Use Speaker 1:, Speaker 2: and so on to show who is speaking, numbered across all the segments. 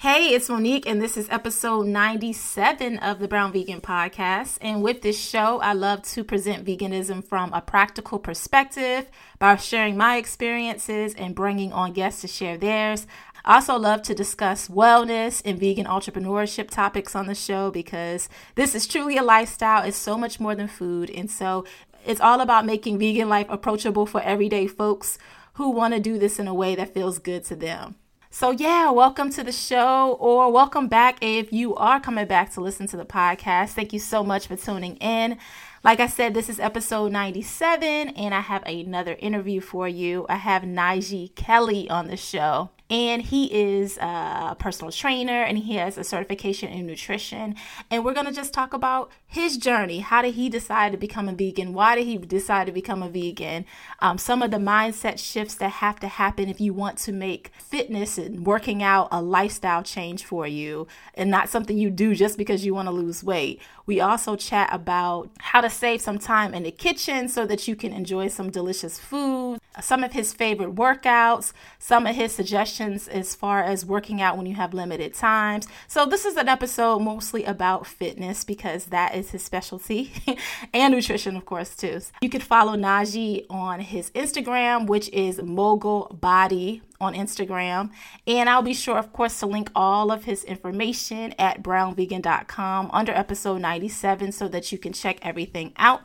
Speaker 1: Hey, it's Monique, and this is episode 97 of the Brown Vegan Podcast. And with this show, I love to present veganism from a practical perspective by sharing my experiences and bringing on guests to share theirs. I also love to discuss wellness and vegan entrepreneurship topics on the show because this is truly a lifestyle. It's so much more than food. And so it's all about making vegan life approachable for everyday folks who want to do this in a way that feels good to them. So, yeah, welcome to the show or welcome back if you are coming back to listen to the podcast. Thank you so much for tuning in. Like I said, this is episode 97, and I have another interview for you. I have Najee Kelly on the show and he is a personal trainer and he has a certification in nutrition. And we're going to just talk about his journey. How did he decide to become a vegan? Why did he decide to become a vegan? Um, some of the mindset shifts that have to happen if you want to make fitness and working out a lifestyle change for you and not something you do just because you want to lose weight. We also chat about how to save some time in the kitchen so that you can enjoy some delicious food, some of his favorite workouts, some of his suggestions as far as working out when you have limited times. So, this is an episode mostly about fitness because that is his specialty and nutrition, of course, too. You can follow Najee on his Instagram, which is Mogul Body on Instagram. And I'll be sure, of course, to link all of his information at brownvegan.com under episode 97 so that you can check everything out.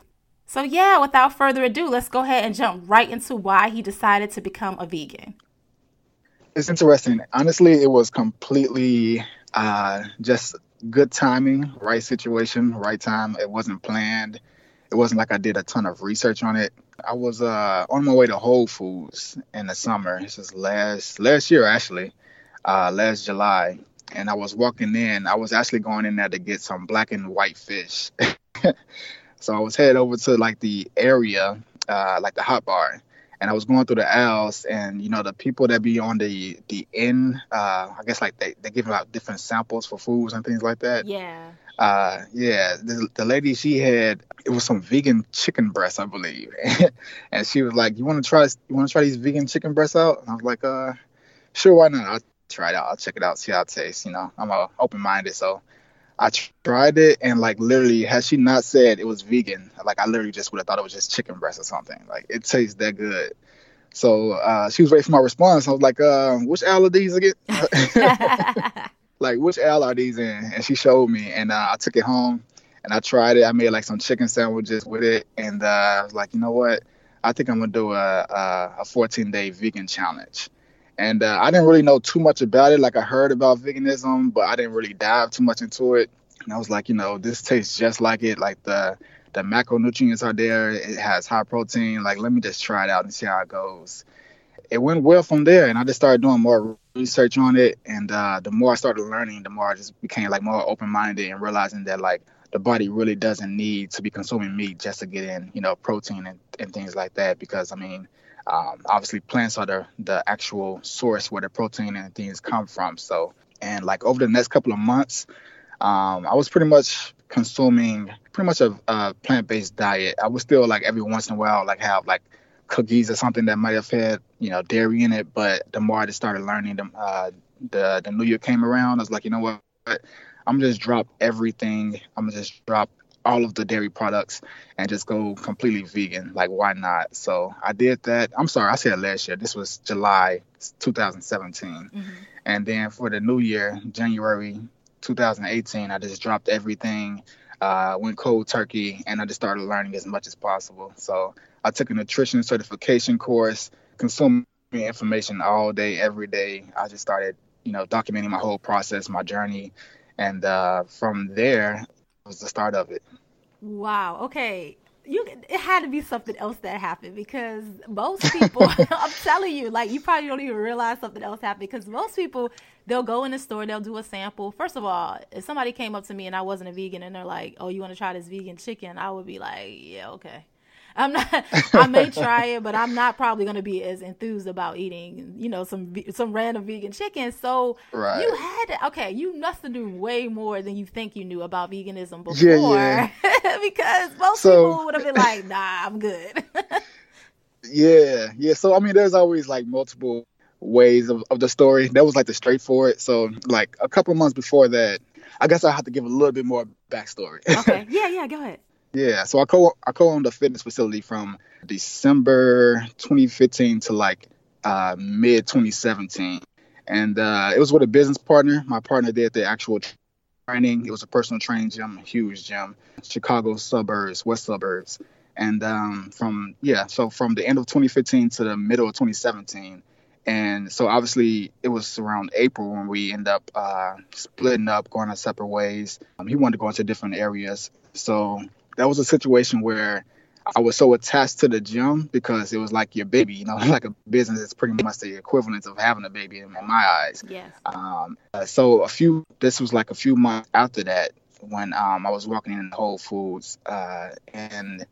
Speaker 1: So, yeah, without further ado, let's go ahead and jump right into why he decided to become a vegan
Speaker 2: it's interesting. Honestly, it was completely uh, just good timing, right situation, right time. It wasn't planned. It wasn't like I did a ton of research on it. I was uh, on my way to Whole Foods in the summer. This is last last year actually, uh, last July, and I was walking in. I was actually going in there to get some black and white fish. so I was headed over to like the area, uh, like the hot bar and I was going through the aisles, and you know the people that be on the the end, uh, I guess like they they give out different samples for foods and things like that.
Speaker 1: Yeah.
Speaker 2: Uh, yeah. The, the lady she had it was some vegan chicken breast, I believe, and she was like, "You want to try you want to try these vegan chicken breasts out?" And I was like, "Uh, sure, why not? I'll try it out. I'll check it out, see how it tastes. You know, I'm uh, open minded, so." I tried it and like literally, had she not said it was vegan, like I literally just would have thought it was just chicken breast or something. Like it tastes that good. So uh, she was waiting for my response. I was like, uh, "Which aisle are these again? like which aisle are these in?" And she showed me, and uh, I took it home and I tried it. I made like some chicken sandwiches with it, and uh, I was like, you know what? I think I'm gonna do a a 14 day vegan challenge and uh, I didn't really know too much about it. Like I heard about veganism, but I didn't really dive too much into it. And I was like, you know, this tastes just like it. Like the the macronutrients are there. It has high protein. Like let me just try it out and see how it goes. It went well from there, and I just started doing more research on it. And uh, the more I started learning, the more I just became like more open minded and realizing that like the body really doesn't need to be consuming meat just to get in, you know, protein and, and things like that. Because I mean, um, obviously, plants are the, the actual source where the protein and things come from. So, and like over the next couple of months, um, I was pretty much consuming pretty much a, a plant-based diet. I was still like every once in a while like have like cookies or something that might have had you know dairy in it. But the more I just started learning, the uh, the the new year came around. I was like, you know what? I'm just drop everything. I'm gonna just drop all of the dairy products and just go completely vegan. Like, why not? So I did that. I'm sorry, I said last year. This was July 2017. Mm-hmm. And then for the new year, January 2018, I just dropped everything, uh, went cold turkey, and I just started learning as much as possible. So I took a nutrition certification course, consuming information all day, every day. I just started, you know, documenting my whole process, my journey. And uh, from there, was the start of it.
Speaker 1: Wow. Okay. You it had to be something else that happened because most people I'm telling you, like you probably don't even realize something else happened because most people they'll go in the store, they'll do a sample. First of all, if somebody came up to me and I wasn't a vegan and they're like, "Oh, you want to try this vegan chicken?" I would be like, "Yeah, okay." I'm not. I may try it, but I'm not probably going to be as enthused about eating, you know, some some random vegan chicken. So right. you had to, okay. You must have knew way more than you think you knew about veganism before, yeah, yeah. because most so, people would have been like, "Nah, I'm good."
Speaker 2: yeah, yeah. So I mean, there's always like multiple ways of, of the story. That was like the straightforward. So like a couple months before that, I guess I have to give a little bit more backstory.
Speaker 1: okay. Yeah, yeah. Go ahead.
Speaker 2: Yeah, so I co I co-owned a fitness facility from December 2015 to like uh, mid 2017, and uh, it was with a business partner. My partner did the actual training. It was a personal training gym, a huge gym, Chicago suburbs, west suburbs, and um, from yeah, so from the end of 2015 to the middle of 2017. And so obviously it was around April when we end up uh, splitting up, going our separate ways. Um, he wanted to go into different areas. So that was a situation where I was so attached to the gym because it was like your baby, you know, like a business is pretty much the equivalent of having a baby in, my eyes.
Speaker 1: Yes.
Speaker 2: Um, uh, so a few, this was like a few months after that when um, I was walking in Whole Foods uh, and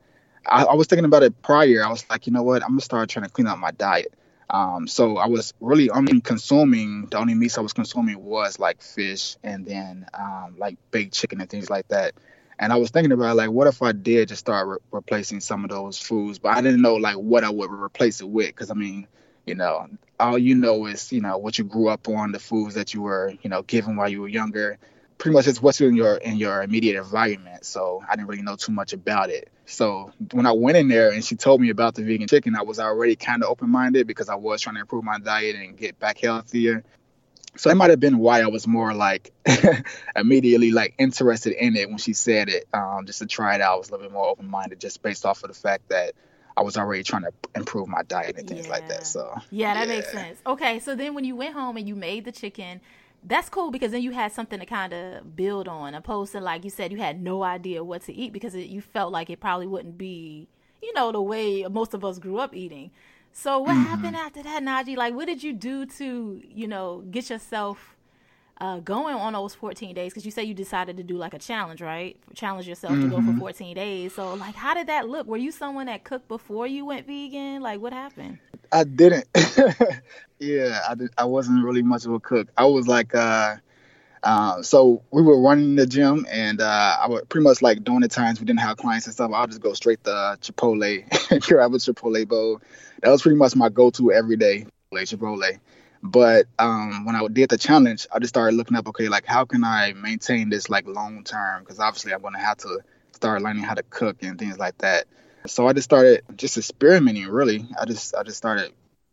Speaker 2: I, I, was thinking about it prior. I was like, you know what, I'm gonna start trying to clean up my diet. Um, so I was really only consuming the only meats I was consuming was like fish and then um, like baked chicken and things like that. And I was thinking about like, what if I did just start re- replacing some of those foods, but I didn't know like what I would replace it with, because I mean, you know, all you know is you know what you grew up on, the foods that you were you know given while you were younger. Pretty much it's what's in your in your immediate environment. So I didn't really know too much about it. So when I went in there and she told me about the vegan chicken, I was already kind of open minded because I was trying to improve my diet and get back healthier so that might have been why I was more like immediately like interested in it when she said it. Um, just to try it out, I was a little bit more open minded, just based off of the fact that I was already trying to improve my diet and things yeah. like that. So
Speaker 1: yeah, that yeah. makes sense. Okay, so then when you went home and you made the chicken, that's cool because then you had something to kind of build on, opposed to like you said, you had no idea what to eat because it, you felt like it probably wouldn't be, you know, the way most of us grew up eating. So what mm-hmm. happened after that, Najee? Like, what did you do to, you know, get yourself uh, going on those 14 days? Because you say you decided to do like a challenge, right? Challenge yourself mm-hmm. to go for mm-hmm. 14 days. So, like, how did that look? Were you someone that cooked before you went vegan? Like, what happened?
Speaker 2: I didn't. yeah, I did. I wasn't really much of a cook. I was like, uh, uh, so we were running the gym, and uh, I would pretty much like during the times we didn't have clients and stuff. I'll just go straight to Chipotle, grab a Chipotle bowl. That was pretty much my go-to every day, Chipotle. But um, when I did the challenge, I just started looking up, okay, like how can I maintain this like long term? Because obviously I'm gonna have to start learning how to cook and things like that. So I just started just experimenting. Really, I just I just started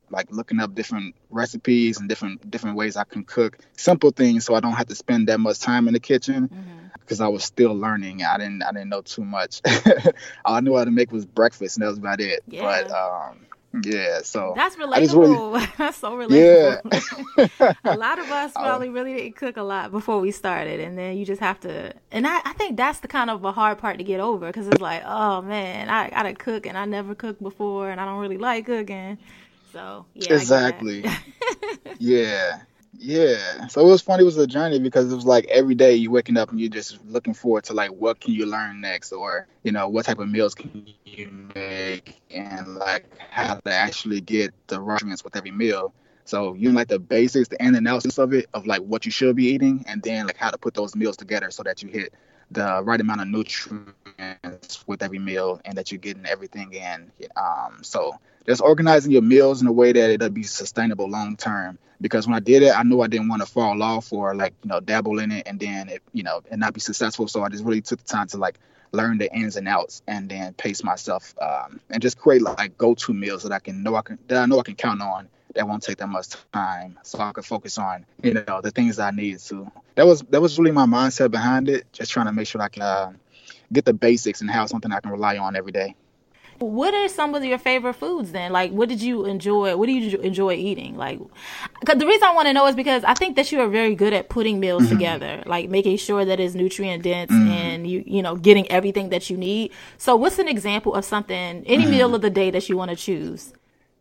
Speaker 2: like looking up different recipes and different different ways I can cook simple things so I don't have to spend that much time in the kitchen because mm-hmm. I was still learning. I didn't I didn't know too much. All I knew how to make was breakfast and that was about it. Yeah. But um yeah, so
Speaker 1: that's relatable. Really, that's so relatable. Yeah. a lot of us probably really didn't cook a lot before we started, and then you just have to. And I, I think that's the kind of a hard part to get over because it's like, oh man, I gotta cook, and I never cooked before, and I don't really like cooking. So yeah,
Speaker 2: exactly. yeah, yeah. So it was funny. It was a journey because it was like every day you waking up and you're just looking forward to like what can you learn next, or you know what type of meals can you make, and like how to actually get the nutrients with every meal. So you know, like the basics, the and outs of it, of like what you should be eating, and then like how to put those meals together so that you hit the right amount of nutrients with every meal, and that you're getting everything in. Um, so just organizing your meals in a way that it'll be sustainable long term. Because when I did it, I knew I didn't want to fall off or like you know dabble in it and then it you know and not be successful. So I just really took the time to like learn the ins and outs and then pace myself um, and just create like go-to meals that I can know I can that I know I can count on that won't take that much time so I can focus on you know the things I need to. That was that was really my mindset behind it. Just trying to make sure I can uh, get the basics and have something I can rely on every day.
Speaker 1: What are some of your favorite foods then? Like, what did you enjoy? What do you enjoy eating? Like, cause the reason I want to know is because I think that you are very good at putting meals mm-hmm. together, like making sure that it's nutrient dense mm-hmm. and you, you know, getting everything that you need. So, what's an example of something, any mm-hmm. meal of the day that you want to choose?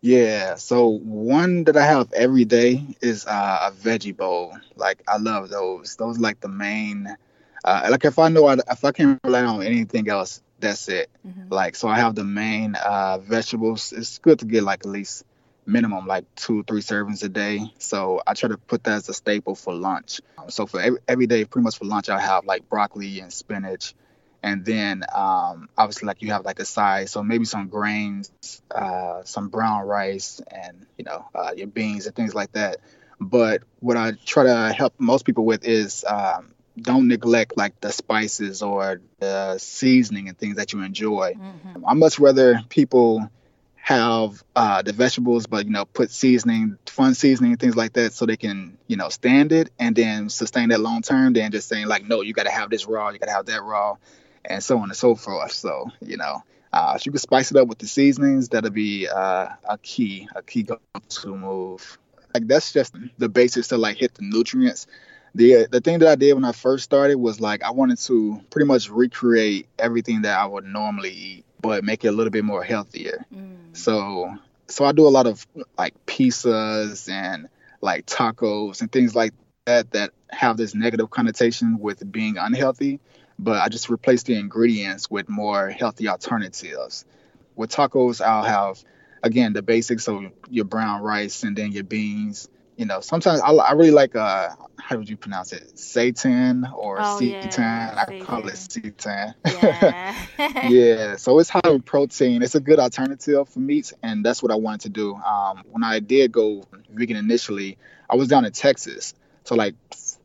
Speaker 2: Yeah, so one that I have every day is uh, a veggie bowl. Like I love those. Those like the main. Uh, like if I know I, if I can't rely on anything else, that's it.
Speaker 1: Mhm.
Speaker 2: Like so, I have the main uh, vegetables. It's good to get like at least minimum like two three servings a day. So I try to put that as a staple for lunch. So for every, every day, pretty much for lunch, I have like broccoli and spinach, and then um, obviously like you have like a side, so maybe some grains, uh, some brown rice, and you know uh, your beans and things like that. But what I try to help most people with is um, don't neglect like the spices or the seasoning and things that you enjoy.
Speaker 1: Mhm.
Speaker 2: I much rather people have uh, the vegetables, but you know, put seasoning, fun seasoning, things like that, so they can you know stand it and then sustain that long term. Than just saying like, no, you got to have this raw, you got to have that raw, and so on and so forth. So you know, uh, if you can spice it up with the seasonings, that'll be uh, a key, a key go-to move. Like that's just the basics to like hit the nutrients. The the thing that I did when I first started was like I wanted to pretty much recreate everything that I would normally eat, but make it a little bit more healthier.
Speaker 1: Mm.
Speaker 2: So so I do a lot of like pizzas and like tacos and things like that that have this negative connotation with being unhealthy, but I just replace the ingredients with more healthy alternatives. With tacos, I'll have again the basics of your brown rice and then your beans. You know, sometimes I, I really like uh how would you pronounce it? Satan or
Speaker 1: Oh, yeah,
Speaker 2: seitan. I call it
Speaker 1: seitan. Yeah.
Speaker 2: yeah, so it's high in protein. It's a good alternative for meats, and that's what I wanted to do. Um, when I did go vegan initially, I was down in Texas. So like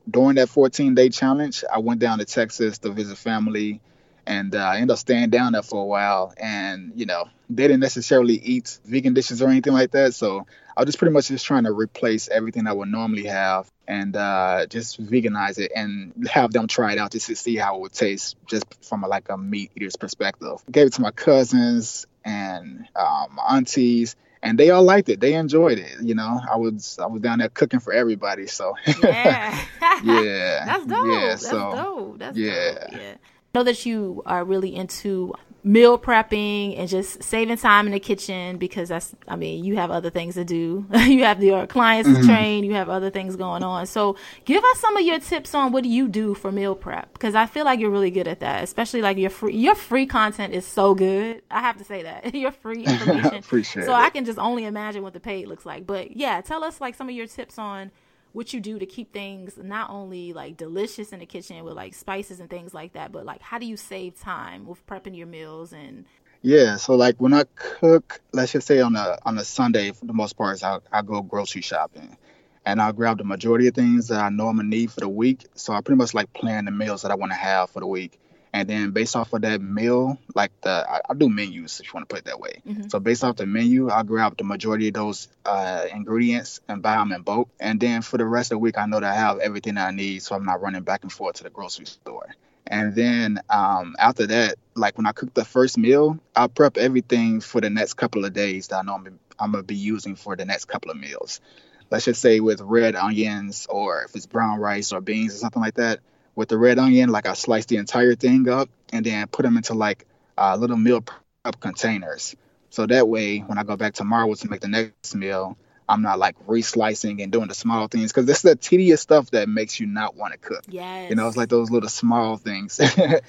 Speaker 2: during that 14 day challenge, I went down to Texas to visit family, and uh, I ended up staying down there for a while. And you know, they didn't necessarily eat vegan dishes or anything like that, so I was just pretty much just trying to replace everything I would normally have and uh, just veganize it and have them try it out just to see how it would taste, just from a, like a meat eater's perspective. Gave it to my cousins and um, my aunties, and they all liked it. They enjoyed it. You know, I was I was down there cooking for everybody, so
Speaker 1: yeah.
Speaker 2: yeah,
Speaker 1: That's dope.
Speaker 2: yeah.
Speaker 1: That's
Speaker 2: so
Speaker 1: dope. That's
Speaker 2: yeah.
Speaker 1: dope. Yeah. Know that you are really into meal prepping and just saving time in the kitchen because that's I mean, you have other things to do. you have your clients
Speaker 2: Mm-hmm.
Speaker 1: to train, you have other things going on. So give us some of your tips on what do you do for meal prep because I feel like you're really good at that. Especially like your free your free content is so good. I have to say that. your free information.
Speaker 2: Appreciate
Speaker 1: so
Speaker 2: it.
Speaker 1: I can just only imagine what the paid looks like. But yeah, tell us like some of your tips on what you do to keep things not only like delicious in the kitchen with like spices and things like that, but like how do you save time with prepping your meals and
Speaker 2: Yeah, so like when I cook, let's just say on a on a Sunday, for the most part, I I go grocery shopping, and I'll grab the majority of things that I know I'm gonna need for the week. So I pretty much like plan the meals that I want to have for the week, and then based off of that meal, like the I, I do menus if you want to put it that way.
Speaker 1: Mhm.
Speaker 2: So based off the menu, I'll grab the majority of those uh, ingredients and buy them in bulk, and then for the rest of the week, I know that I have everything that I need, so I'm not running back and forth to the grocery store. And then um, after that, like when I cook the first meal, I'll prep everything for the next couple of days that I know I'm, I'm gonna be using for the next couple of meals. Let's just say with red onions or if it's brown rice or beans or something like that. With the red onion, like I slice the entire thing up and then put them into like uh, little meal prep containers. So that way, when I go back tomorrow to make the next meal, I'm not like reslicing and doing the small things because it's the tedious stuff that makes you not want to cook.
Speaker 1: yes.
Speaker 2: You know, it's like those little small things.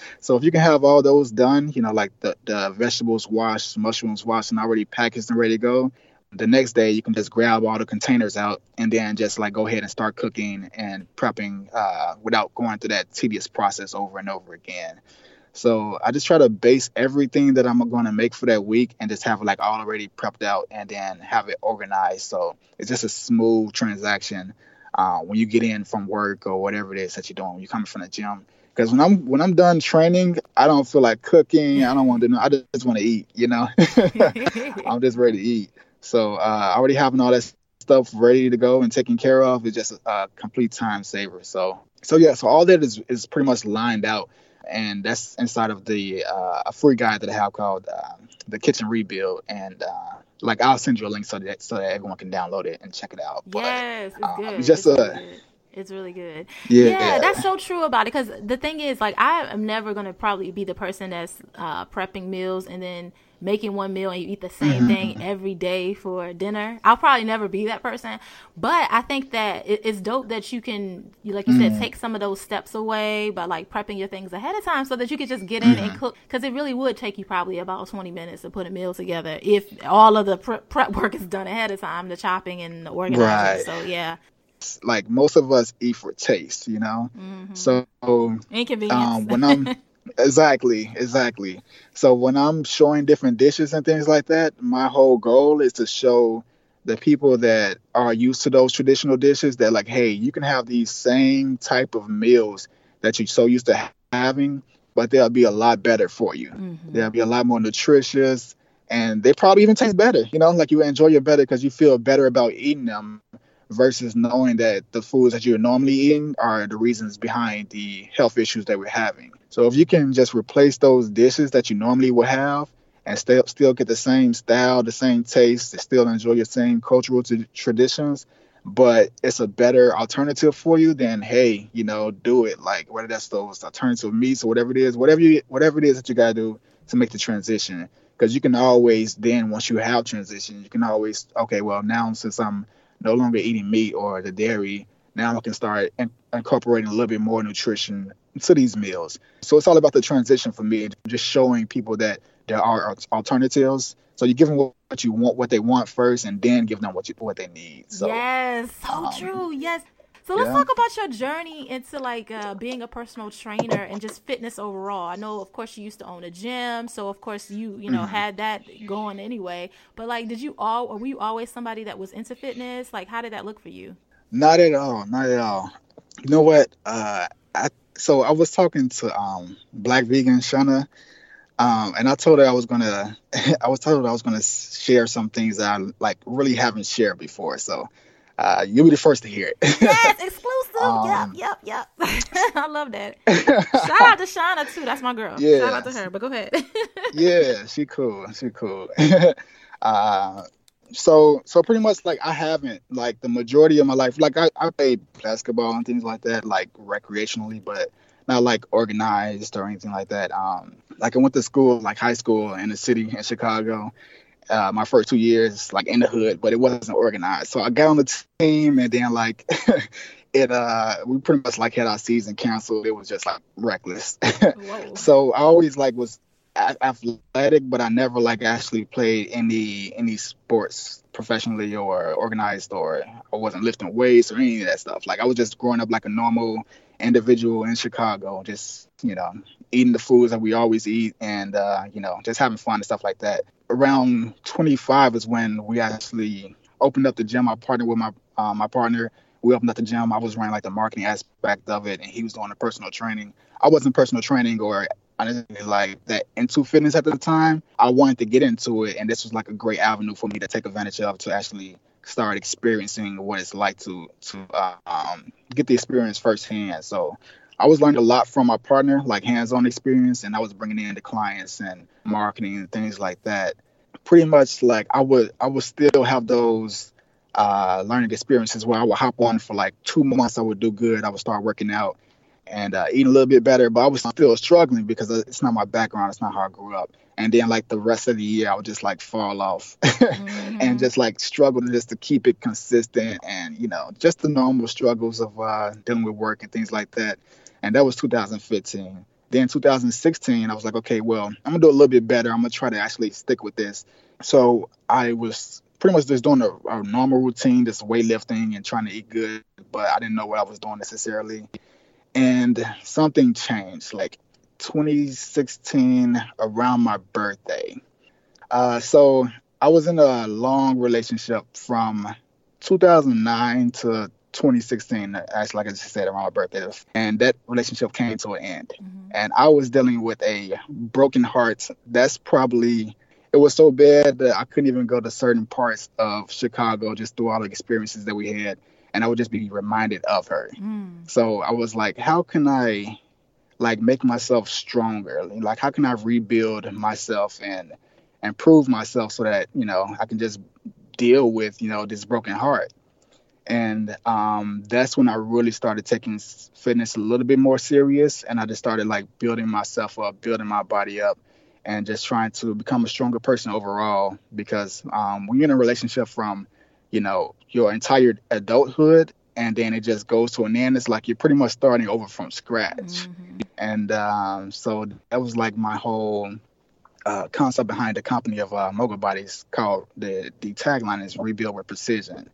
Speaker 2: so if you can have all those done, you know, like the, the vegetables washed, mushrooms washed and already packaged and ready to go, the next day you can just grab all the containers out and then just like go ahead and start cooking and prepping uh, without going through that tedious process over and over again. So I just try to base everything that I'm going to make for that week and just have it like already prepped out and then have it organized. So it's just a smooth transaction uh, when you get in from work or whatever it is that you're doing. When you're coming from the gym. Because when I'm when I'm done training, I don't feel like cooking. I don't want to. I just want to eat. You know, I'm just ready to eat. So uh, already having all that stuff ready to go and taken care of is just a complete time saver. So so yeah. So all that is is pretty much lined out and that's inside of the uh, a free guide that I have called uh, the Kitchen Rebuild, and uh, like I'll send you a link so that so that everyone can download it and check it out.
Speaker 1: yes, it's
Speaker 2: uh,
Speaker 1: good.
Speaker 2: it's just
Speaker 1: It's
Speaker 2: a-
Speaker 1: really good. It's really good.
Speaker 2: Yeah.
Speaker 1: yeah, that's so true about it. Because the thing is, like, I am never gonna probably be the person that's uh, prepping meals and then making one meal and you eat the same
Speaker 2: Mm-hmm.
Speaker 1: thing every day for dinner. I'll probably never be that person. But I think that it, it's dope that you can, you like you
Speaker 2: Mm-hmm.
Speaker 1: said, take some of those steps away by like prepping your things ahead of time so that you can just get in
Speaker 2: Mm-hmm.
Speaker 1: and cook. Because it really would take you probably about 20 minutes to put a meal together if all of the prep, prep work is done ahead of time, the chopping and the organizing.
Speaker 2: Right.
Speaker 1: So yeah,
Speaker 2: Like most of us eat for taste, you know.
Speaker 1: Mm-hmm.
Speaker 2: So
Speaker 1: inconvenience.
Speaker 2: um, when I'm exactly, exactly. So when I'm showing different dishes and things like that, my whole goal is to show the people that are used to those traditional dishes that like, hey, you can have these same type of meals that you're so used to having, but they'll be a lot better for you.
Speaker 1: Mm-hmm.
Speaker 2: They'll be a lot more nutritious, and they probably even taste better. You know, like you enjoy it better because you feel better about eating them versus knowing that the foods that you're normally eating are the reasons behind the health issues that we're having. So if you can just replace those dishes that you normally would have and still still get the same style, the same taste, still enjoy your same cultural t- traditions, but it's a better alternative for you, then hey, you know, do it. Like whether that's those alternative meats or whatever it is, whatever you whatever it is that you gotta do to make the transition. Because you can always then once you have transition, you can always okay, well now since I'm no longer eating meat or the dairy, now I can start in- incorporating a little bit more nutrition to these meals. So it's all about the transition for me, just showing people that there are alternatives. So you give them what you want, what they want first, and then give them what you what they need. So
Speaker 1: yes, so
Speaker 2: um,
Speaker 1: true. Yes. So let's
Speaker 2: yeah.
Speaker 1: talk about your journey into like uh, being a personal trainer and just fitness overall. I know, of course, you used to own a gym, so of course you you know
Speaker 2: Mm-hmm.
Speaker 1: had that going anyway. But like, did you all or were you always somebody that was into fitness? Like, how did that look for you?
Speaker 2: Not at all. Not at all. You know what? Uh, I so I was talking to um Black Vegan Shana, um, and I told her I was gonna. I was told her I was gonna share some things that I like really haven't shared before. So uh, you'll be the first to hear it.
Speaker 1: Yes, exclusive.
Speaker 2: Um,
Speaker 1: yep, yep, yep. I love that. Shout out to Shauna too. That's my girl.
Speaker 2: Yeah.
Speaker 1: Shout out to her. But go ahead.
Speaker 2: yeah, she cool. She cool. uh, so so pretty much like I haven't like the majority of my life like I, I played basketball and things like that like recreationally, but not like organized or anything like that. Um, like I went to school like high school in the city in Chicago. Uh, my first two years like in the hood, but it wasn't organized. So I got on the team and then like it uh we pretty much like had our season canceled. It was just like reckless. So I always like was athletic, but I never like actually played any any sports professionally or organized or I wasn't lifting weights or any of that stuff. Like I was just growing up like a normal individual in Chicago, just you know eating the foods that we always eat and uh, you know just having fun and stuff like that. Around 25 is when we actually opened up the gym. I partnered with my uh, my partner. We opened up the gym. I was running like the marketing aspect of it, and he was doing the personal training. I wasn't personal training or didn't like that into fitness at the time. I wanted to get into it, and this was like a great avenue for me to take advantage of to actually start experiencing what it's like to to uh, um, get the experience firsthand. So I was learning a lot from my partner, like hands-on experience, and I was bringing in the clients and marketing and things like that. Pretty much like I would I would still have those uh, learning experiences where I would hop on for like two months. I would do good. I would start working out and uh, eating a little bit better, but I was still struggling because it's not my background. It's not how I grew up. And then like the rest of the year, I would just like fall off and just like struggle just to keep it consistent and you know just the normal struggles of uh, dealing with work and things like that. And that was 2015. Then 2016, I was like, okay, well, I'm gonna do a little bit better. I'm gonna try to actually stick with this. So I was pretty much just doing a, a normal routine, just weightlifting and trying to eat good, but I didn't know what I was doing necessarily. And something changed, like 2016, around my birthday. Uh, so I was in a long relationship from 2009 to 2016, actually, like I just said, around my birthday. And that relationship came to an end. And I was dealing with a broken heart. That's probably, it was so bad that I couldn't even go to certain parts of Chicago just through all the experiences that we had. And I would just be reminded of her.
Speaker 1: Mm.
Speaker 2: So I was like, how can I like make myself stronger? Like how can I rebuild myself and improve myself so that, you know, I can just deal with, you know, this broken heart. And um, that's when I really started taking fitness a little bit more serious, and I just started like building myself up, building my body up, and just trying to become a stronger person overall. Because um, when you're in a relationship from, you know, your entire adulthood, and then it just goes to an end, it's like you're pretty much starting over from scratch. Mm-hmm. And um, so that was like my whole uh, concept behind the company of uh, Mogul Bodies called the the tagline is rebuild with precision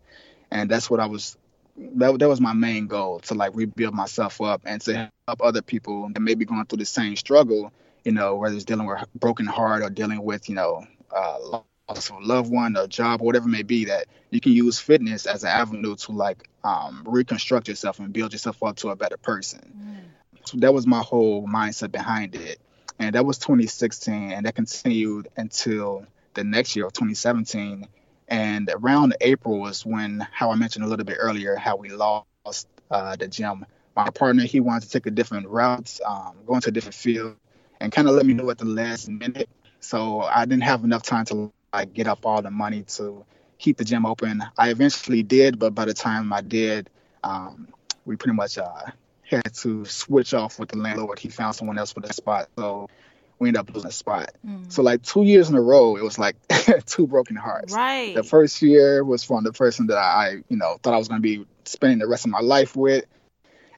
Speaker 2: and that's what I was. That, that was my main goal to like rebuild myself up and to help other people that may be going through the same struggle. You know, whether it's dealing with broken heart or dealing with you know uh, loss of a loved one, a job, or whatever it may be, that you can use fitness as an avenue to like um, reconstruct yourself and build yourself up to a better person. Mm. So that was my whole mindset behind it, and that was 2016, and that continued until the next year of 2017 and around April was when, how I mentioned a little bit earlier, how we lost uh, the gym. My partner, he wanted to take a different route, um, go into a different field, and kind of let me know at the last minute. So I didn't have enough time to like get up all the money to keep the gym open. I eventually did, but by the time I did, um, we pretty much uh, had to switch off with the landlord. He found someone else for the spot. So we ended up losing a spot. Mm. So like two years in a row, it was like two broken hearts.
Speaker 1: Right.
Speaker 2: The first year was from the person that I, you know, thought I was going to be spending the rest of my life with,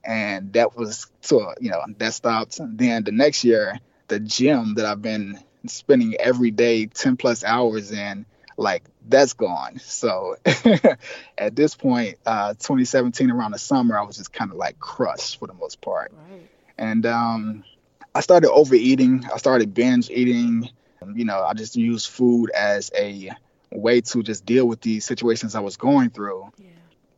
Speaker 2: and that was so you know that stopped. And then the next year, the gym that I've been spending every day ten plus hours in, like that's gone. So at this point, uh, 2017 around the summer, I was just kind of like crushed for the most part. Right. And um, I started overeating. I started binge eating. You know, I just used food as a way to just deal with these situations I was going through. Yeah.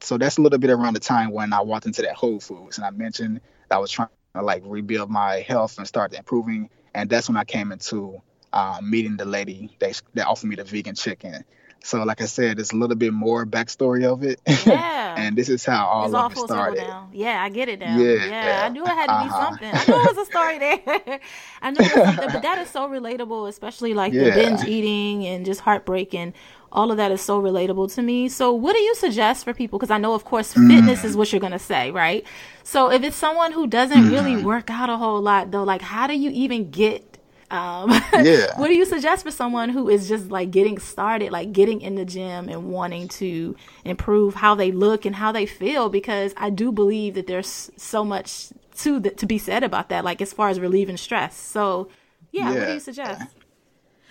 Speaker 2: So that's a little bit around the time when I walked into that Whole Foods and I mentioned I was trying to like rebuild my health and start improving. And that's when I came into uh, meeting the lady that, that offered me the vegan chicken. So, like I said, it's a little bit more backstory of it.
Speaker 1: Yeah.
Speaker 2: and this is how all it's of it started.
Speaker 1: Yeah, I get it now. Yeah, yeah. I knew it had to be uh-huh. something. I knew it was a story there. I knew it was something, but that is so relatable, especially like yeah. the binge eating and just heartbreaking. All of that is so relatable to me. So, what do you suggest for people? Because I know, of course, fitness mm. is what you're going to say, right? So, if it's someone who doesn't mm. really work out a whole lot, though, like, how do you even get um, yeah. what do you suggest for someone who is just like getting started, like getting in the gym and wanting to improve how they look and how they feel? Because I do believe that there's so much to the, to be said about that, like as far as relieving stress. So, yeah, yeah. what do you suggest?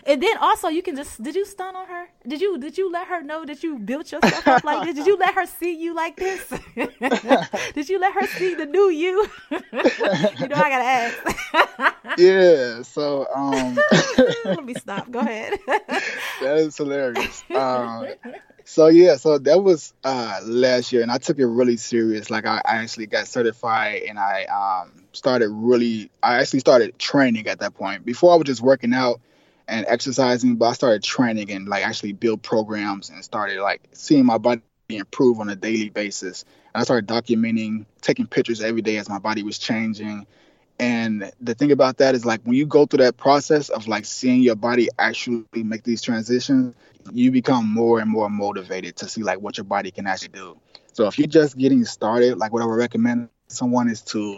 Speaker 1: And then also you can just did you stun on her? Did you did you let her know that you built yourself up like this? Did you let her see you like this? did you let her see the new you? you know I gotta
Speaker 2: ask. yeah, so um
Speaker 1: let me stop. Go ahead.
Speaker 2: that is hilarious. Um so yeah, so that was uh last year and I took it really serious. Like I, I actually got certified and I um started really I actually started training at that point. Before I was just working out and exercising, but I started training and like actually build programs and started like seeing my body improve on a daily basis. And I started documenting, taking pictures every day as my body was changing. And the thing about that is like when you go through that process of like seeing your body actually make these transitions, you become more and more motivated to see like what your body can actually do. So if you're just getting started, like what I would recommend someone is to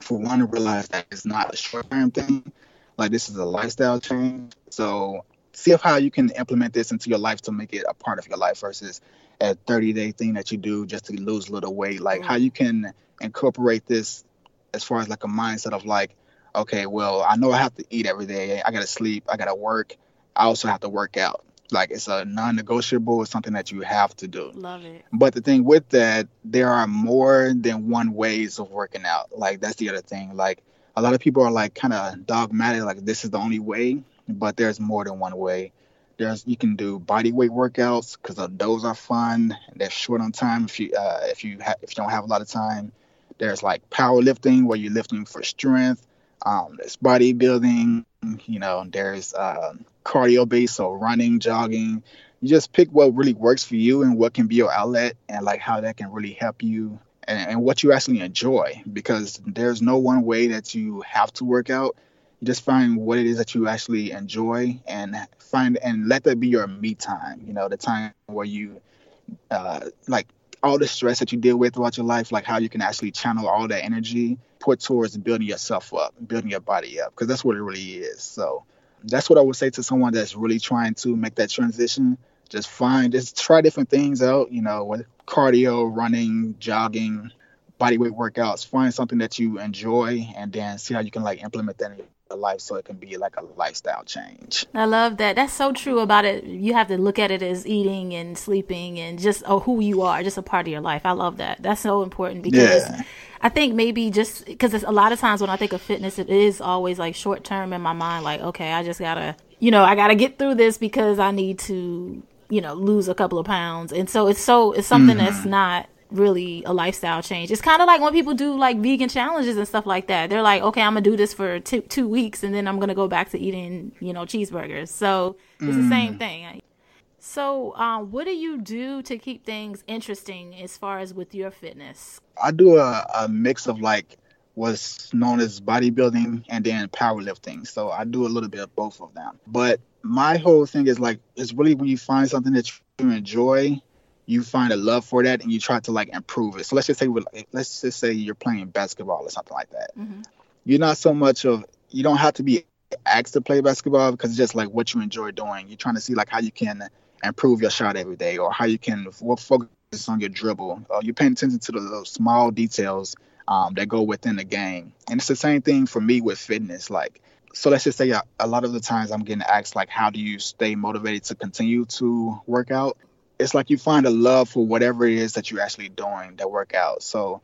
Speaker 2: for one realize that it's not a short term thing like this is a lifestyle change. So see if how you can implement this into your life to make it a part of your life versus a 30 day thing that you do just to lose a little weight. Like how you can incorporate this as far as like a mindset of like, okay, well, I know I have to eat every day. I gotta sleep. I gotta work. I also have to work out. Like it's a non-negotiable. It's something that you have to do.
Speaker 1: Love it.
Speaker 2: But the thing with that, there are more than one ways of working out. Like that's the other thing. Like a lot of people are like kind of dogmatic, like this is the only way, but there's more than one way. There's you can do body weight workouts because those are fun. They're short on time if you uh, if you ha- if you don't have a lot of time. There's like powerlifting where you're lifting for strength. Um, there's bodybuilding. You know, there's uh, cardio based, so running, jogging. You just pick what really works for you and what can be your outlet, and like how that can really help you and, and what you actually enjoy because there's no one way that you have to work out you just find what it is that you actually enjoy and find and let that be your me time you know the time where you uh, like all the stress that you deal with throughout your life, like how you can actually channel all that energy, put towards building yourself up, building your body up, because that's what it really is. So that's what I would say to someone that's really trying to make that transition. Just find, just try different things out, you know, cardio, running, jogging, bodyweight workouts. Find something that you enjoy and then see how you can like implement that in your life so it can be like a lifestyle change.
Speaker 1: I love that. That's so true about it. You have to look at it as eating and sleeping and just oh, who you are, just a part of your life. I love that. That's so important because yeah. I think maybe just because a lot of times when I think of fitness, it is always like short term in my mind. Like, okay, I just gotta, you know, I gotta get through this because I need to, you know, lose a couple of pounds. And so it's so it's something mm-hmm. that's not really a lifestyle change. It's kind of like when people do like vegan challenges and stuff like that. They're like, okay, I'm gonna do this for two two weeks, and then I'm gonna go back to eating, you know, cheeseburgers. So it's mm. the same thing. So, um, what do you do to keep things interesting as far as with your fitness?
Speaker 2: I do a, a mix of like what's known as bodybuilding and then powerlifting. So I do a little bit of both of them. But my whole thing is like it's really when you find something that you enjoy you find a love for that and you try to like improve it. So let's just say let's just say you're playing basketball or something like that. Mm-hmm. You're not so much of you don't have to be asked to play basketball because it's just like what you enjoy doing. You're trying to see like how you can improve your shot every day or how you can focus on your dribble. Uh, you're paying attention to those small details um, that go within the game. And it's the same thing for me with fitness. Like so let's just say a, a lot of the times I'm getting asked like how do you stay motivated to continue to work out? it's like you find a love for whatever it is that you're actually doing that workout. So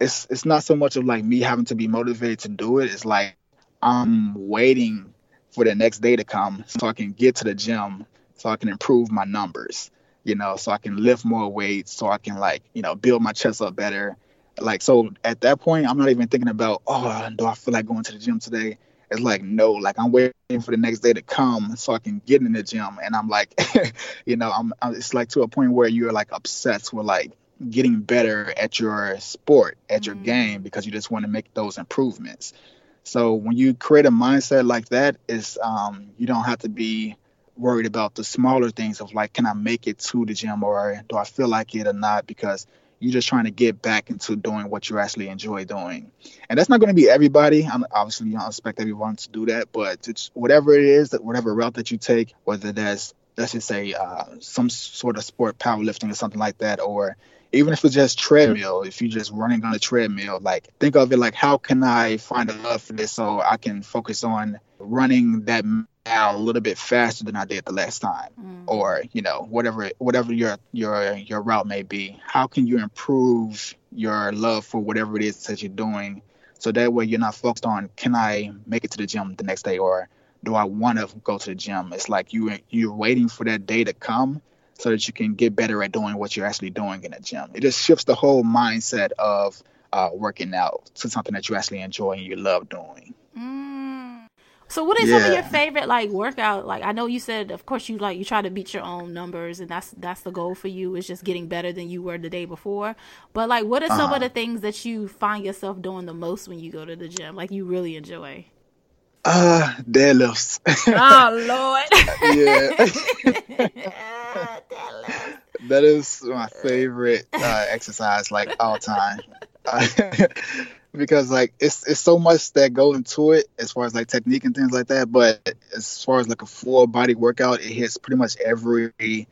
Speaker 2: it's it's not so much of like me having to be motivated to do it. It's like I'm waiting for the next day to come so I can get to the gym so I can improve my numbers, you know, so I can lift more weights, so I can like, you know, build my chest up better. Like so at that point I'm not even thinking about, oh, do I feel like going to the gym today? It's like no, like I'm waiting for the next day to come so I can get in the gym, and I'm like, you know, I'm, I'm it's like to a point where you're like obsessed with like getting better at your sport, at your mm-hmm. game, because you just want to make those improvements. So when you create a mindset like that, is um, you don't have to be worried about the smaller things of like, can I make it to the gym or do I feel like it or not? Because you're just trying to get back into doing what you actually enjoy doing. And that's not going to be everybody. I'm, obviously, don't expect everyone to do that, but it's whatever it is, that whatever route that you take, whether that's let's just say uh, some sort of sport, powerlifting or something like that, or even if it's just treadmill, if you're just running on a treadmill, like think of it like how can I find a love for this so I can focus on running that now a little bit faster than I did the last time, mm. or you know whatever whatever your your your route may be. How can you improve your love for whatever it is that you're doing, so that way you're not focused on can I make it to the gym the next day or do I want to go to the gym? It's like you you're waiting for that day to come so that you can get better at doing what you're actually doing in the gym. It just shifts the whole mindset of uh, working out to something that you actually enjoy and you love doing.
Speaker 1: So what is yeah. some of your favorite like workout? Like I know you said of course you like you try to beat your own numbers and that's that's the goal for you is just getting better than you were the day before. But like what are some uh-huh. of the things that you find yourself doing the most when you go to the gym? Like you really enjoy?
Speaker 2: Uh deadlifts.
Speaker 1: oh Lord.
Speaker 2: yeah. that is my favorite uh, exercise like all time. because like it's it's so much that go into it as far as like technique and things like that. But as far as like a full body workout, it hits pretty much every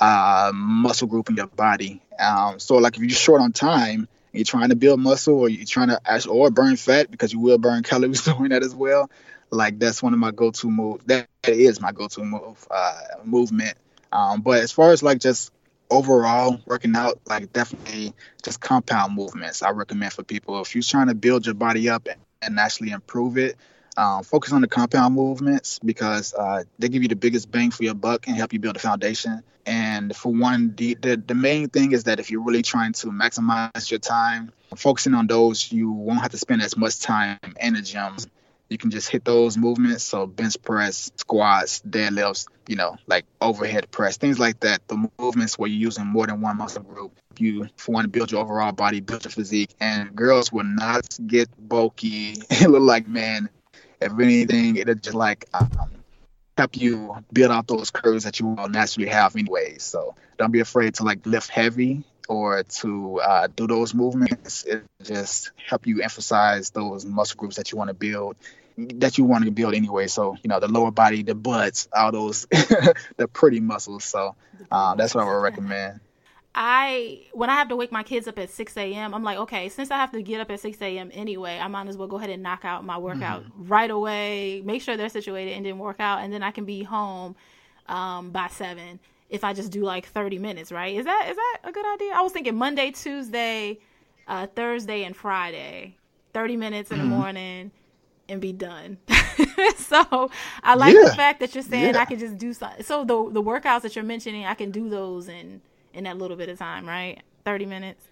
Speaker 2: uh, muscle group in your body. Um, so like if you're short on time, you're trying to build muscle or you're trying to actually or burn fat because you will burn calories doing that as well. Like that's one of my go-to moves. That is my go-to move uh, movement. Um, but as far as like just overall working out like definitely just compound movements i recommend for people. If you're trying to build your body up and actually improve it um, focus on the compound movements because uh, they give you the biggest bang for your buck and help you build a foundation. And for one the, the, the main thing is that if you're really trying to maximize your time focusing on those you won't have to spend as much time in the gym you can just hit those movements. So bench press, squats, deadlifts, you know, like overhead press, things like that. The movements where you're using more than one muscle group. You want to build your overall body, build your physique, and girls will not get bulky. it look like man. If anything, it'll just like um, help you build out those curves that you will naturally have anyway. So don't be afraid to like lift heavy or to uh, do those movements. It just help you emphasize those muscle groups that you want to build that you want to build anyway. So, you know, the lower body, the butts, all those, the pretty muscles. So uh, that's what I would recommend.
Speaker 1: I when I have to wake my kids up at 6 a.m., I'm like, okay, since I have to get up at 6 a.m. anyway, I might as well go ahead and knock out my workout mm-hmm. right away, make sure they're situated and then work out, and then I can be home um, by seven if I just do like 30 minutes, right? Is that is that a good idea? I was thinking Monday, Tuesday, uh, Thursday, and Friday, 30 minutes in mm-hmm. the morning and be done. so I like yeah. the fact that you're saying yeah. I can just do something. So the the workouts that you're mentioning, I can do those in in that little bit of time, right? 30 minutes.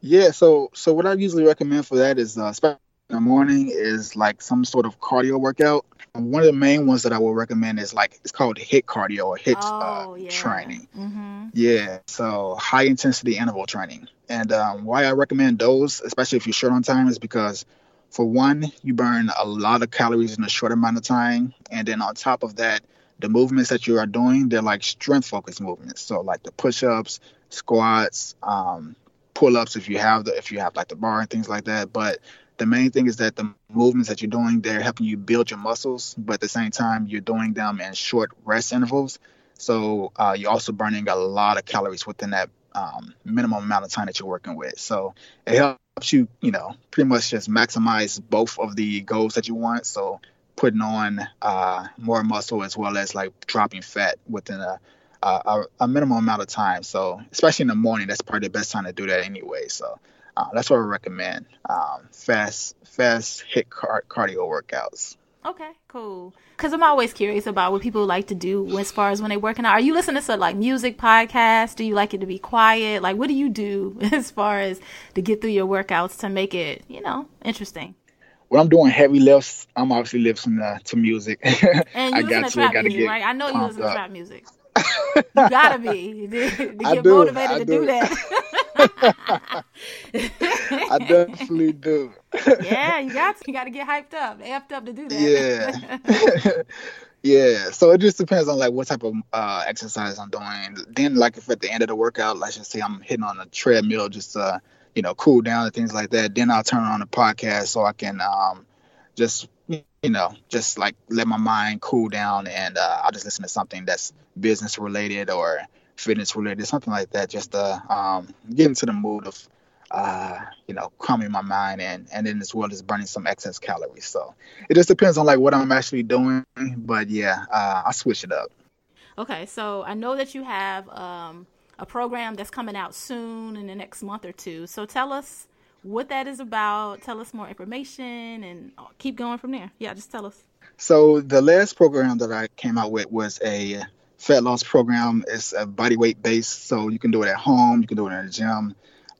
Speaker 2: Yeah. So so what I usually recommend for that is, uh, especially the morning, is like some sort of cardio workout. And one of the main ones that I will recommend is like it's called HIIT cardio or HIIT uh, oh, uh, yeah. training. Mm-hmm. Yeah. So high intensity interval training. And um, why I recommend those, especially if you're short on time, is because for one, you burn a lot of calories in a short amount of time, and then on top of that, the movements that you are doing, they're like strength focused movements. So like the push ups, squats, um, pull ups if you have the if you have like the bar and things like that. But the main thing is that the movements that you're doing, they're helping you build your muscles, but at the same time, you're doing them in short rest intervals. So uh, you're also burning a lot of calories within that um, minimum amount of time that you're working with. So it helps you, you know, pretty much just maximize both of the goals that you want. So putting on uh, more muscle as well as like dropping fat within a, a, a minimum amount of time. So especially in the morning, that's probably the best time to do that anyway. So uh, that's what I recommend. Um, fast, fast HIIT car- cardio workouts.
Speaker 1: Okay, cool. Because I'm always curious about what people like to do as far as when they're working out. Are you listening to like music podcasts? Do you like it to be quiet? Like, what do you do as far as to get through your workouts to make it, you know, interesting?
Speaker 2: When I'm doing heavy lifts, I'm obviously listening to, to music.
Speaker 1: And you I listen to trap music, right? I know you listen to trap music. you gotta be to, to get do, motivated I to do, do that.
Speaker 2: I definitely do.
Speaker 1: yeah, you got to. You got to get hyped up, amped up to do that.
Speaker 2: Yeah. yeah. So it just depends on like what type of uh, exercise I'm doing. Then, like if at the end of the workout, let's just say I'm hitting on a treadmill, just uh, you know, cool down and things like that. Then I'll turn on the podcast so I can um, just you know, just like let my mind cool down and uh, I'll just listen to something that's business related or fitness related, something like that, just to um, get into the mood of, uh, you know, calming my mind and and then as well as burning some excess calories. So it just depends on like what I'm actually doing, but yeah, uh, I switch it up.
Speaker 1: Okay, so I know that you have um, a program that's coming out soon in the next month or two. So tell us what that is about. Tell us more information and keep going from there. Yeah, just tell us.
Speaker 2: So the last program that I came out with was a fat loss program. It's a body weight based, so you can do it at home, you can do it in a gym,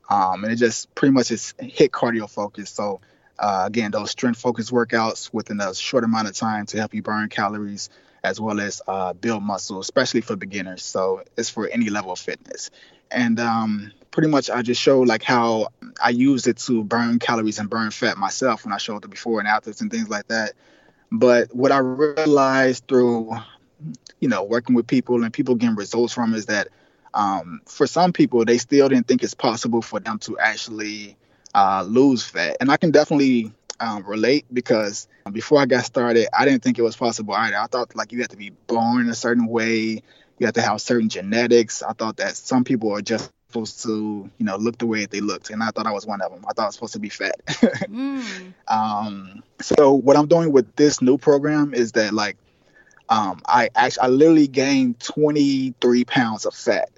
Speaker 2: um, and it just pretty much is HIIT cardio focused. So uh, again, those strength focused workouts within a short amount of time to help you burn calories as well as uh, build muscle, especially for beginners. So it's for any level of fitness. And um, pretty much I just show like how I use it to burn calories and burn fat myself when I showed the before and afters and things like that. But what I realized through you know, working with people and people getting results from is that um, for some people, they still didn't think it's possible for them to actually uh, lose fat. And I can definitely um, relate because before I got started, I didn't think it was possible either. I thought like you had to be born a certain way, you have to have certain genetics. I thought that some people are just supposed to, you know, look the way they looked, and I thought I was one of them. I thought I was supposed to be fat. mm. um, so what I'm doing with this new program is that like um, I actually I literally gained 23 pounds of fat.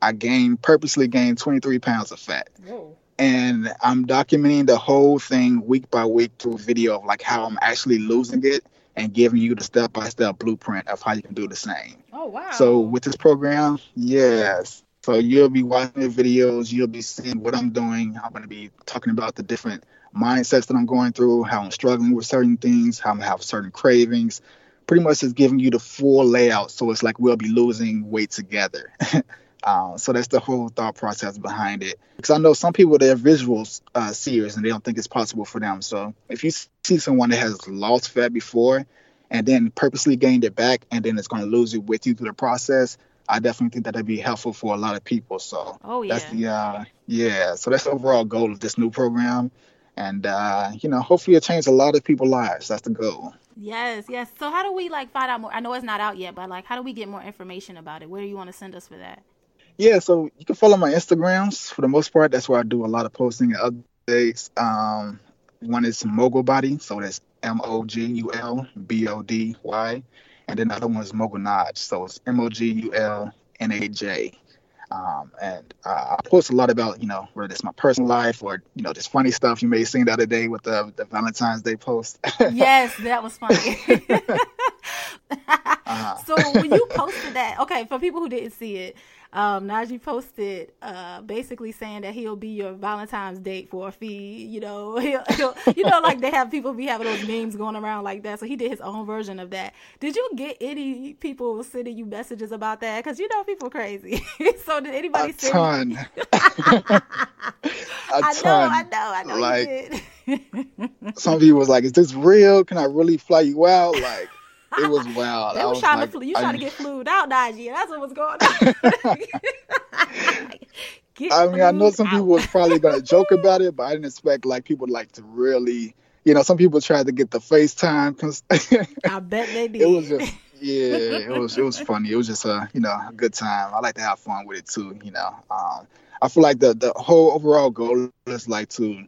Speaker 2: I gained purposely gained 23 pounds of fat. Whoa. And I'm documenting the whole thing week by week through video of like how I'm actually losing it and giving you the step by step blueprint of how you can do the same.
Speaker 1: Oh wow.
Speaker 2: So with this program, yes. So you'll be watching the videos, you'll be seeing what I'm doing. I'm gonna be talking about the different mindsets that I'm going through, how I'm struggling with certain things, how I'm have certain cravings, pretty much is giving you the full layout. So it's like we'll be losing weight together. uh, so that's the whole thought process behind it. Because I know some people they're visuals uh, seers and they don't think it's possible for them. So if you see someone that has lost fat before and then purposely gained it back and then it's going to lose it with you through the process, I definitely think that that'd be helpful for a lot of people. So
Speaker 1: oh yeah,
Speaker 2: that's the uh, yeah. So that's the overall goal of this new program, and uh, you know, hopefully it changes a lot of people's lives. That's the goal.
Speaker 1: Yes, yes. So how do we like find out more? I know it's not out yet, but like, how do we get more information about it? Where do you want to send us for that?
Speaker 2: Yeah, so you can follow my Instagrams for the most part. That's where I do a lot of posting and updates. Um, one is Mogul Body, so that's M O G U L B O D Y, and then the other one is Mogul Naj, so it's M O G U L N A J. Um, and uh, I post a lot about, you know, whether it's my personal life or, you know, just funny stuff you may have seen the other day with the, the Valentine's Day post.
Speaker 1: yes, that was funny. uh-huh. So when you posted that, okay, for people who didn't see it, um, Najee posted uh, basically saying that he'll be your Valentine's date for a fee. You know, he'll, he'll, you know, like they have people be having those memes going around like that. So he did his own version of that. Did you get any people sending you messages about that? Because you know people crazy. so did anybody?
Speaker 2: A ton.
Speaker 1: a I ton. know, I know, I know. Like
Speaker 2: some people was like, "Is this real? Can I really fly you out?" Like it was wild.
Speaker 1: they were trying like, to. You trying to get flued out, Najee. That's what was going on.
Speaker 2: I mean, I know some out. people was probably gonna joke about it, but I didn't expect like people like to really. You know, some people tried to get the FaceTime. Cause
Speaker 1: I bet they did.
Speaker 2: It was just yeah, it was it was funny. It was just a you know a good time. I like to have fun with it too. You know, um, I feel like the the whole overall goal is like to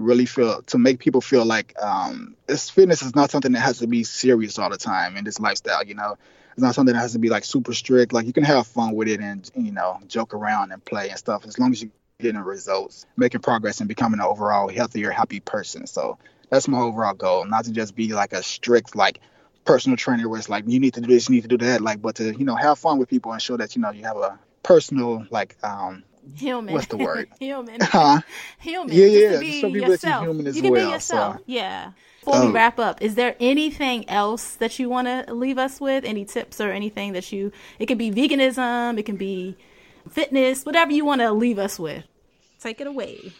Speaker 2: really feel to make people feel like um, this fitness is not something that has to be serious all the time in this lifestyle. You know, it's not something that has to be like super strict. Like you can have fun with it and you know joke around and play and stuff as long as you're getting results, making progress, and becoming an overall healthier, happy person. So that's my overall goal, not to just be like a strict like personal trainer where it's like you need to do this, you need to do that, like, but to you know have fun with people and show that you know you have a personal like um
Speaker 1: human.
Speaker 2: What's the word?
Speaker 1: human.
Speaker 2: Huh?
Speaker 1: human.
Speaker 2: Yeah, yeah. Be
Speaker 1: yourself.
Speaker 2: human as
Speaker 1: you can
Speaker 2: well,
Speaker 1: be yourself.
Speaker 2: So.
Speaker 1: Yeah. Before um, we wrap up, is there anything else that you want to leave us with? Any tips or anything that you? It can be veganism. It can be fitness. Whatever you want to leave us with. Take it away.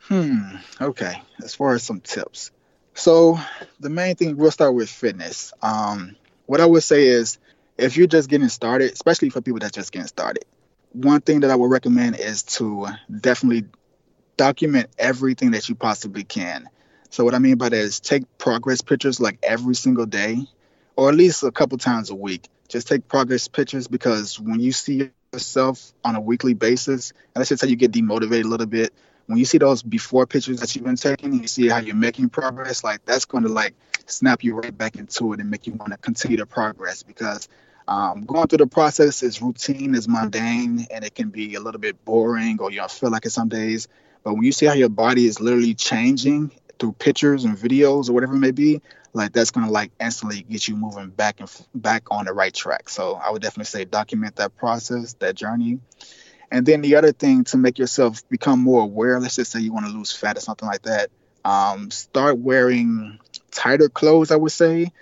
Speaker 2: Hmm. Okay. As far as some tips, so the main thing we'll start with fitness. Um, what I would say is, if you're just getting started, especially for people that's just getting started, one thing that I would recommend is to definitely document everything that you possibly can. So what I mean by that is take progress pictures like every single day, or at least a couple times a week. Just take progress pictures because when you see yourself on a weekly basis, and let's just how you get demotivated a little bit, when you see those before pictures that you've been taking and you see how you're making progress, like that's going to like snap you right back into it and make you want to continue to progress because um, going through the process is routine, is mundane, and it can be a little bit boring or you don't feel like it some days. But when you see how your body is literally changing through pictures and videos or whatever it may be, like that's gonna like instantly get you moving back and f- back on the right track. So I would definitely say document that process, that journey. And then the other thing to make yourself become more aware, let's just say you want to lose fat or something like that, um, start wearing tighter clothes, I would say,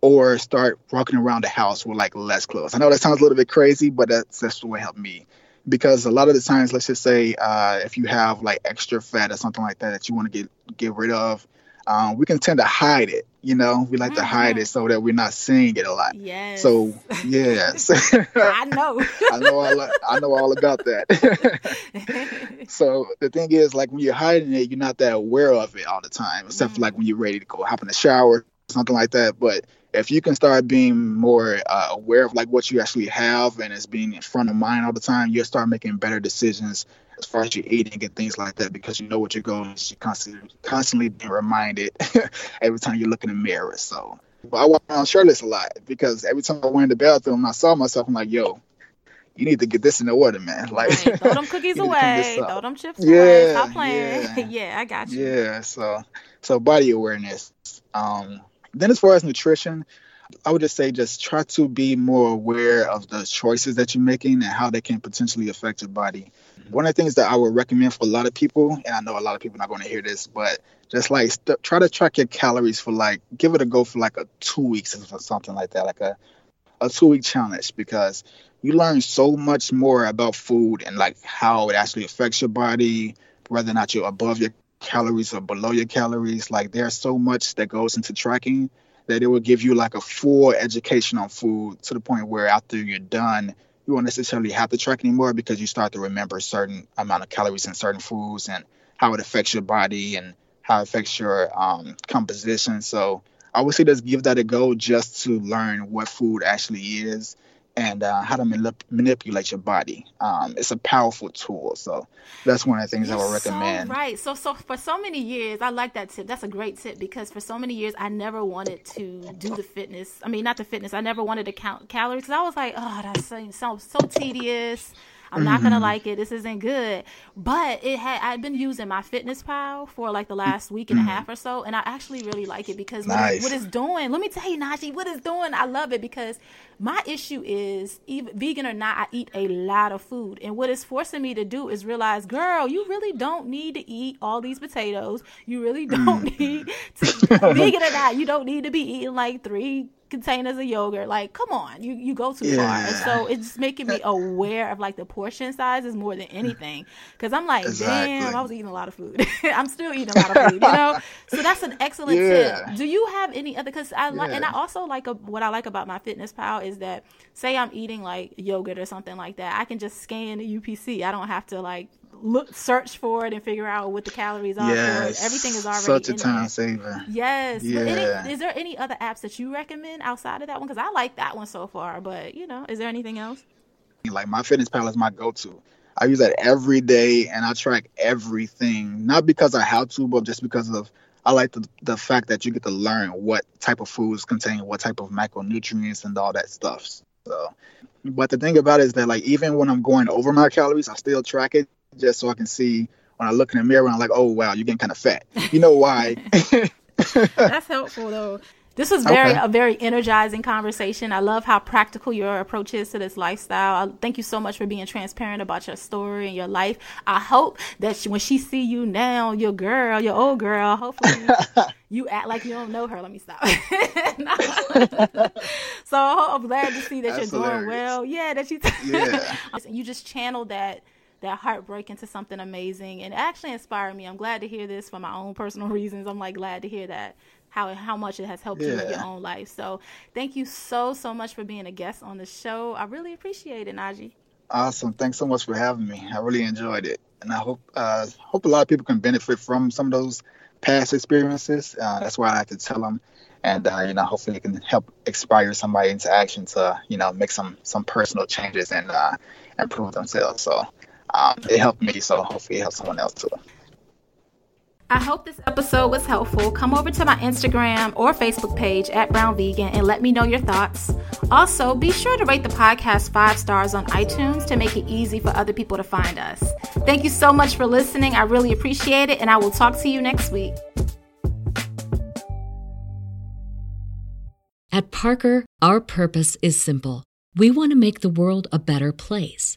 Speaker 2: or start walking around the house with like less clothes. I know that sounds a little bit crazy, but that's that's what helped me. Because a lot of the times, let's just say uh, if you have like extra fat or something like that that you want to get get rid of, um, we can tend to hide it. You know, we like mm-hmm. to hide it so that we're not seeing it a lot.
Speaker 1: Yes.
Speaker 2: So yes,
Speaker 1: I know.
Speaker 2: I know all. I know all about that. so the thing is, like when you're hiding it, you're not that aware of it all the time, except mm-hmm. for like when you're ready to go hop in the shower, or something like that. But if you can start being more uh, aware of like what you actually have and it's being in front of mind all the time, you'll start making better decisions as far as your eating and things like that because you know what you're going. You're constantly constantly being reminded every time you look in the mirror. So, but I walk around shirtless a lot because every time I went in the bathroom, I saw myself. I'm like, yo. You need to get this in the order, man. Like,
Speaker 1: right. throw them cookies away, throw them chips yeah, away. Stop playing. Yeah. yeah, I got you.
Speaker 2: Yeah, so so body awareness. Um, then, as far as nutrition, I would just say just try to be more aware of the choices that you're making and how they can potentially affect your body. Mm-hmm. One of the things that I would recommend for a lot of people, and I know a lot of people are not going to hear this, but just like st- try to track your calories for like, give it a go for like a two weeks or something like that, like a, a two week challenge, because you learn so much more about food and like how it actually affects your body, whether or not you're above your calories or below your calories. Like there's so much that goes into tracking that it will give you like a full education on food to the point where after you're done, you won't necessarily have to track anymore because you start to remember a certain amount of calories in certain foods and how it affects your body and how it affects your um, composition. So I would say just give that a go just to learn what food actually is and uh, how to manip- manipulate your body. Um, it's a powerful tool. So that's one of the things You're I would recommend.
Speaker 1: So right. So so for so many years, I like that tip. That's a great tip because for so many years, I never wanted to do the fitness. I mean, not the fitness. I never wanted to count calories because I was like, oh, that sounds so tedious. I'm not gonna mm-hmm. like it. This isn't good. But it had I'd been using MyFitnessPal for like the last week and a mm-hmm. half or so, and I actually really like it because nice. what, it, what it's doing. Let me tell you, Najee, what it's doing. I love it because my issue is even vegan or not, I eat a lot of food, and what it's forcing me to do is realize, girl, you really don't need to eat all these potatoes. You really don't mm. need to vegan or not. You don't need to be eating like three containers of yogurt. Like, come on, you you go too yeah. far. And so it's making me aware of like the portion sizes more than anything. Because I'm like, exactly. damn, I was eating a lot of food. I'm still eating a lot of food. You know. so that's an excellent yeah. tip. Do you have any other? Because I like, yeah. and I also like a, what I like about MyFitnessPal is that say I'm eating like yogurt or something like that, I can just scan the UPC. I don't have to like look search for it and figure out what the calories are yes, Everything is already
Speaker 2: such a time saver.
Speaker 1: Yes. Yeah. Any, is there any other apps that you recommend outside of that one? Because I like that one so far. But you know, is there anything else?
Speaker 2: Like MyFitnessPal is my go-to. I use that every day, and I track everything. Not because I have to, but just because of I like the the fact that you get to learn what type of foods contain what type of macronutrients and all that stuff. So, but the thing about it is that like even when I'm going over my calories, I still track it just so I can see when I look in the mirror and I'm like, oh wow, you're getting kind of fat. You know why?
Speaker 1: That's helpful though. This was very okay. a very energizing conversation. I love how practical your approach is to this lifestyle. I, thank you so much for being transparent about your story and your life. I hope that she, when she see you now, your girl, your old girl, hopefully you act like you don't know her. Let me stop. so I'm glad to see that That's you're doing well. Yeah, that you yeah. you just channeled that that heartbreak into something amazing and it actually inspired me. I'm glad to hear this for my own personal reasons. I'm like glad to hear that how how much it has helped yeah. you in your own life. So thank you so so much for being a guest on the show. I really appreciate it, Najee.
Speaker 2: Awesome. Thanks so much for having me. I really enjoyed it, and I hope uh, hope a lot of people can benefit from some of those past experiences. Uh, that's why I like to tell them, and uh, you know, hopefully, it can help inspire somebody into action to you know make some some personal changes and uh, improve themselves. So um, it helped me, so hopefully it helps someone else too.
Speaker 1: I hope this episode was helpful. Come over to my Instagram or Facebook page at Brown Vegan and let me know your thoughts. Also, be sure to rate the podcast five stars on iTunes to make it easy for other people to find us. Thank you so much for listening. I really appreciate it, and I will talk to you next week.
Speaker 3: At Parker, our purpose is simple. We want to make the world a better place